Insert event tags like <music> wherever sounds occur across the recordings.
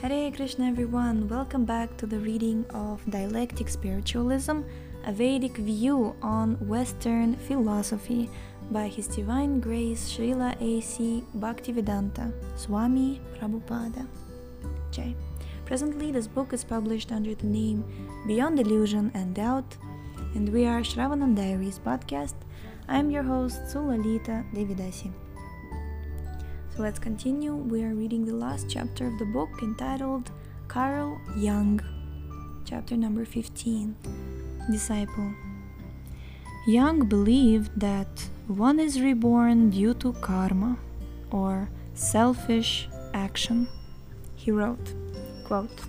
Hare Krishna, everyone. Welcome back to the reading of Dialectic Spiritualism, a Vedic view on Western philosophy by His Divine Grace Srila A.C. Bhaktivedanta Swami Prabhupada. Jai. Presently, this book is published under the name Beyond Illusion and Doubt, and we are Shravanam Diaries podcast. I'm your host, Sulalita Devidasi. Let's continue. We are reading the last chapter of the book entitled Carl Jung, chapter number 15 Disciple. Jung believed that one is reborn due to karma or selfish action. He wrote, quote,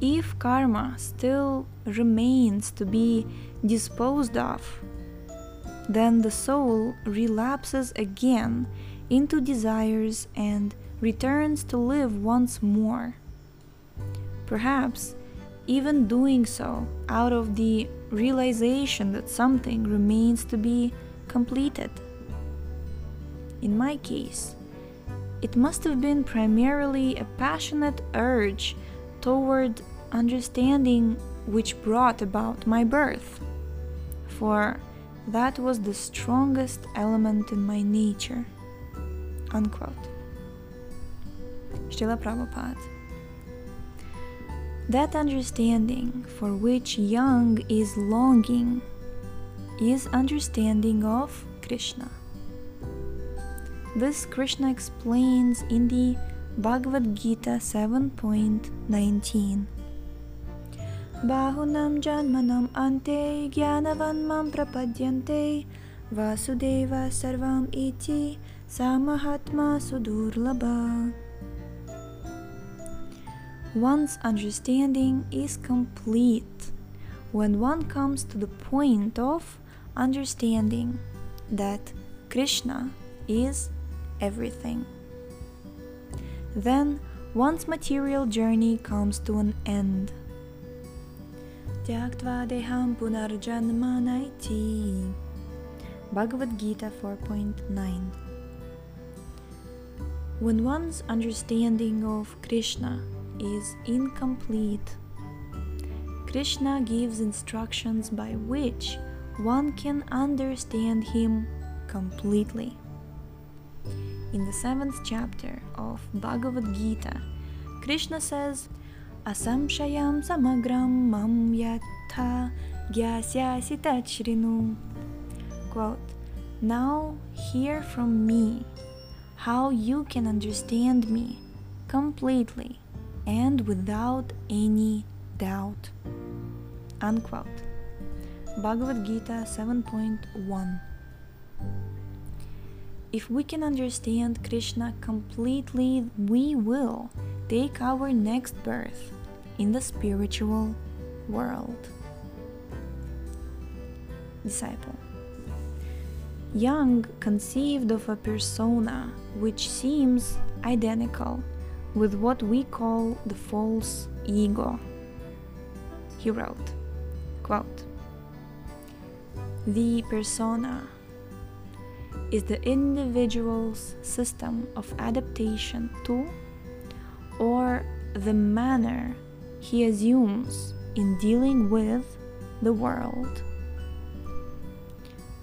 If karma still remains to be disposed of, then the soul relapses again into desires and returns to live once more. Perhaps even doing so out of the realization that something remains to be completed. In my case, it must have been primarily a passionate urge toward understanding which brought about my birth, for that was the strongest element in my nature. Unquote. Srila Prabhupada. That understanding for which Jung is longing is understanding of Krishna. This Krishna explains in the Bhagavad Gita 7.19. Bahunam janmanam ante gyanavan mam prapadyante vasudeva sarvam iti samahatma sudurlabha. One's understanding is complete when one comes to the point of understanding that Krishna is everything. Then one's material journey comes to an end. Tyaktva deham punarjanmanaiti. Bhagavad Gita 4.9 When one's understanding of Krishna is incomplete, Krishna gives instructions by which one can understand him completely. In the seventh chapter of Bhagavad Gita, Krishna says, Asamshayam samagram mam yatha gyasyasi. Quote, Now hear from me how you can understand me completely and without any doubt. Unquote. Bhagavad Gita 7.1 if we can understand Krishna completely, we will take our next birth in the spiritual world. Disciple Jung conceived of a persona which seems identical with what we call the false ego. He wrote, quote, The persona is the individual's system of adaptation to or the manner he assumes in dealing with the world.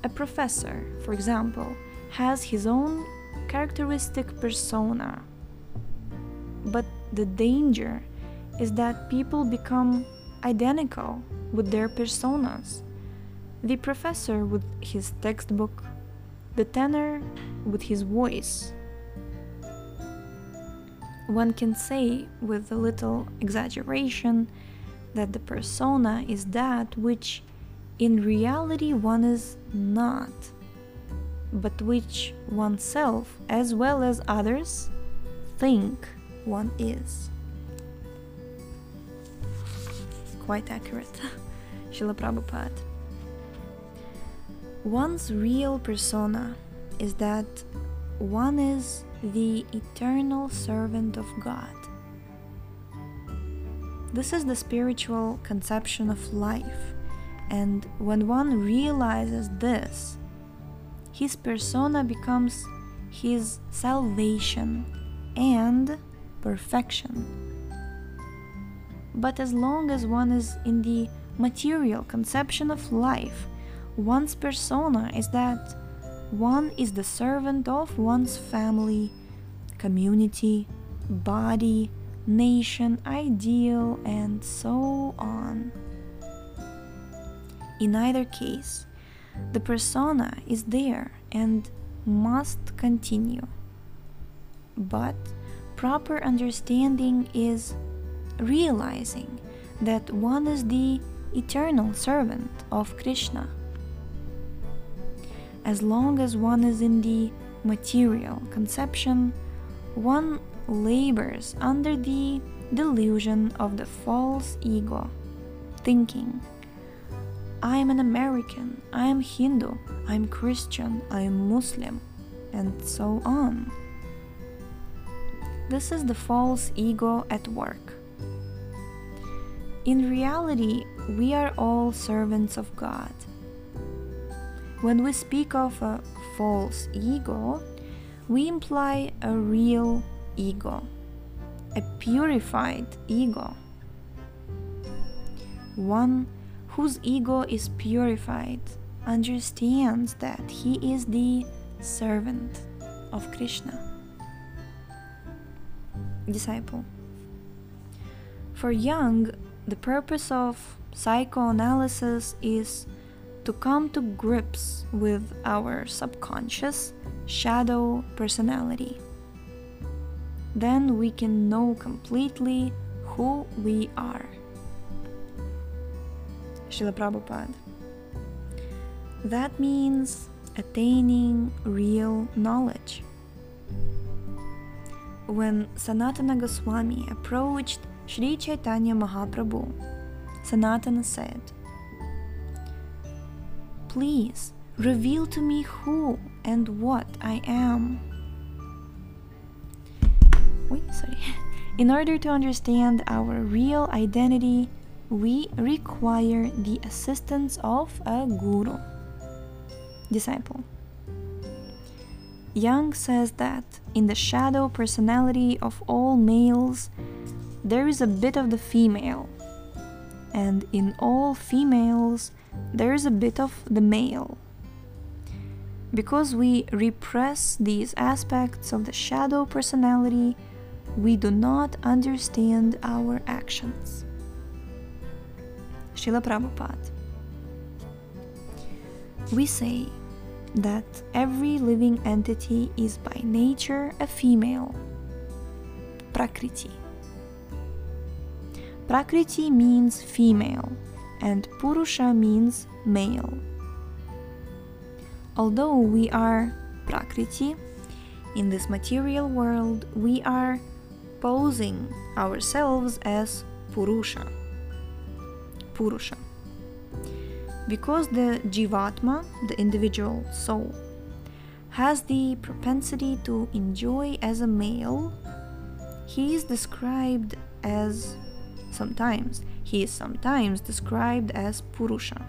A professor, for example, has his own characteristic persona, but the danger is that people become identical with their personas. The professor with his textbook the tenor with his voice. One can say, with a little exaggeration, that the persona is that which in reality one is not, but which oneself as well as others think one is. Quite accurate. <laughs> Srila Prabhupada. One's real persona is that one is the eternal servant of God. This is the spiritual conception of life, and when one realizes this, his persona becomes his salvation and perfection. But as long as one is in the material conception of life, one's persona is that one is the servant of one's family, community, body, nation, ideal, and so on. In either case, the persona is there and must continue. But proper understanding is realizing that one is the eternal servant of Krishna. As long as one is in the material conception, one labors under the delusion of the false ego, thinking, I am an American, I am Hindu, I am Christian, I am Muslim, and so on. This is the false ego at work. In reality, we are all servants of God. When we speak of a false ego, we imply a real ego, a purified ego, one whose ego is purified understands that he is the servant of Krishna. Disciple. For Jung, the purpose of psychoanalysis is to come to grips with our subconscious shadow personality. Then we can know completely who we are. Srila Prabhupada. That means attaining real knowledge. When Sanatana Goswami approached Sri Chaitanya Mahaprabhu, Sanatana said, Please reveal to me who and what I am. Wait, sorry. <laughs> In order to understand our real identity, we require the assistance of a guru, disciple. Jung says that in the shadow personality of all males, there is a bit of the female, and in all females, there is a bit of the male. Because we repress these aspects of the shadow personality, we do not understand our actions. Srila Prabhupada. We say that every living entity is by nature a female, Prakriti. Prakriti means female and Purusha means male. Although we are Prakriti, in this material world we are posing ourselves as Purusha. Purusha. Because the Jivatma, the individual soul, has the propensity to enjoy as a male, he is described as sometimes, he is sometimes described as Purusha.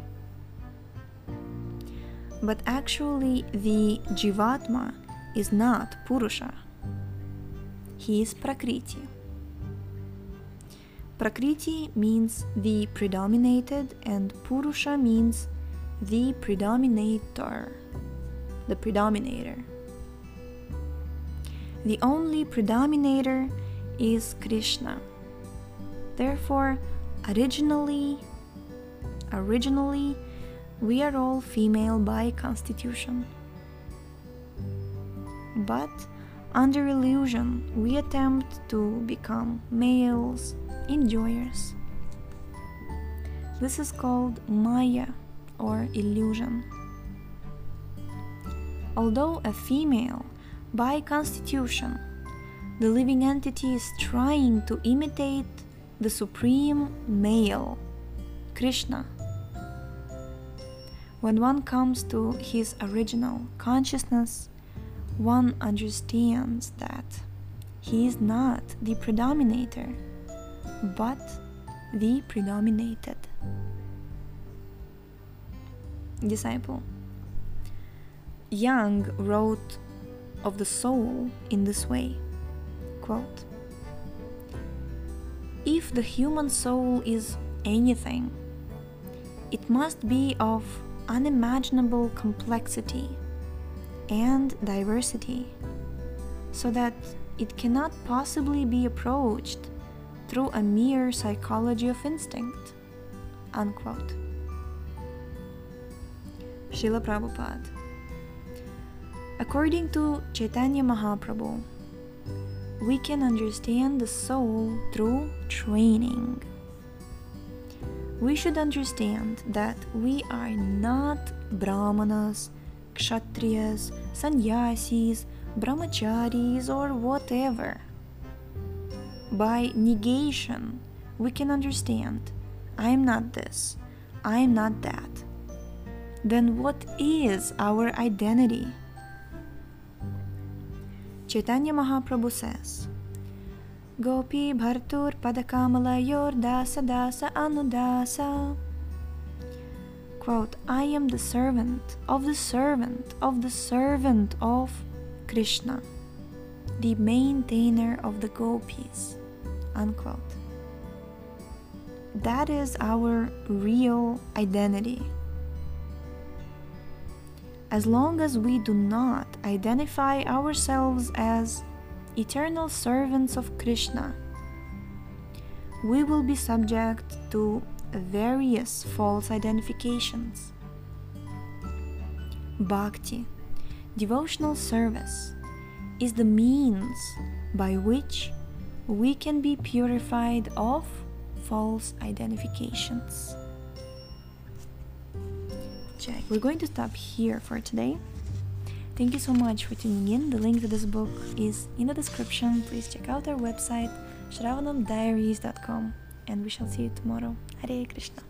But actually, the Jivatma is not Purusha, he is Prakriti. Prakriti means the predominated, and Purusha means the predominator, the predominator. The only predominator is Krishna. Therefore, originally, originally, we are all female by constitution. But under illusion, we attempt to become males enjoyers. This is called Maya or illusion. Although a female by constitution, the living entity is trying to imitate the supreme male, Krishna. When one comes to his original consciousness, one understands that he is not the predominator but the predominated. Disciple Jung wrote of the soul in this way quote, if the human soul is anything, it must be of unimaginable complexity and diversity, so that it cannot possibly be approached through a mere psychology of instinct. Unquote. Srila Prabhupada. According to Chaitanya Mahaprabhu, we can understand the soul through training. We should understand that we are not brahmanas, kshatriyas, sannyasis, brahmacharis, or whatever. By negation, we can understand I am not this, I am not that. Then what is our identity? Chaitanya Mahaprabhu says, Gopi Bhartur Padakamalayur Dasa Dasa Anudasa. Quote, I am the servant of the servant of the servant of Krishna, the maintainer of the gopis. Unquote. That is our real identity. As long as we do not identify ourselves as eternal servants of Krishna, we will be subject to various false identifications. Bhakti, devotional service, is the means by which we can be purified of false identifications. Check. We're going to stop here for today. Thank you so much for tuning in. The link to this book is in the description. Please check out our website, shravanamdiaries.com, and we shall see you tomorrow. Hare Krishna.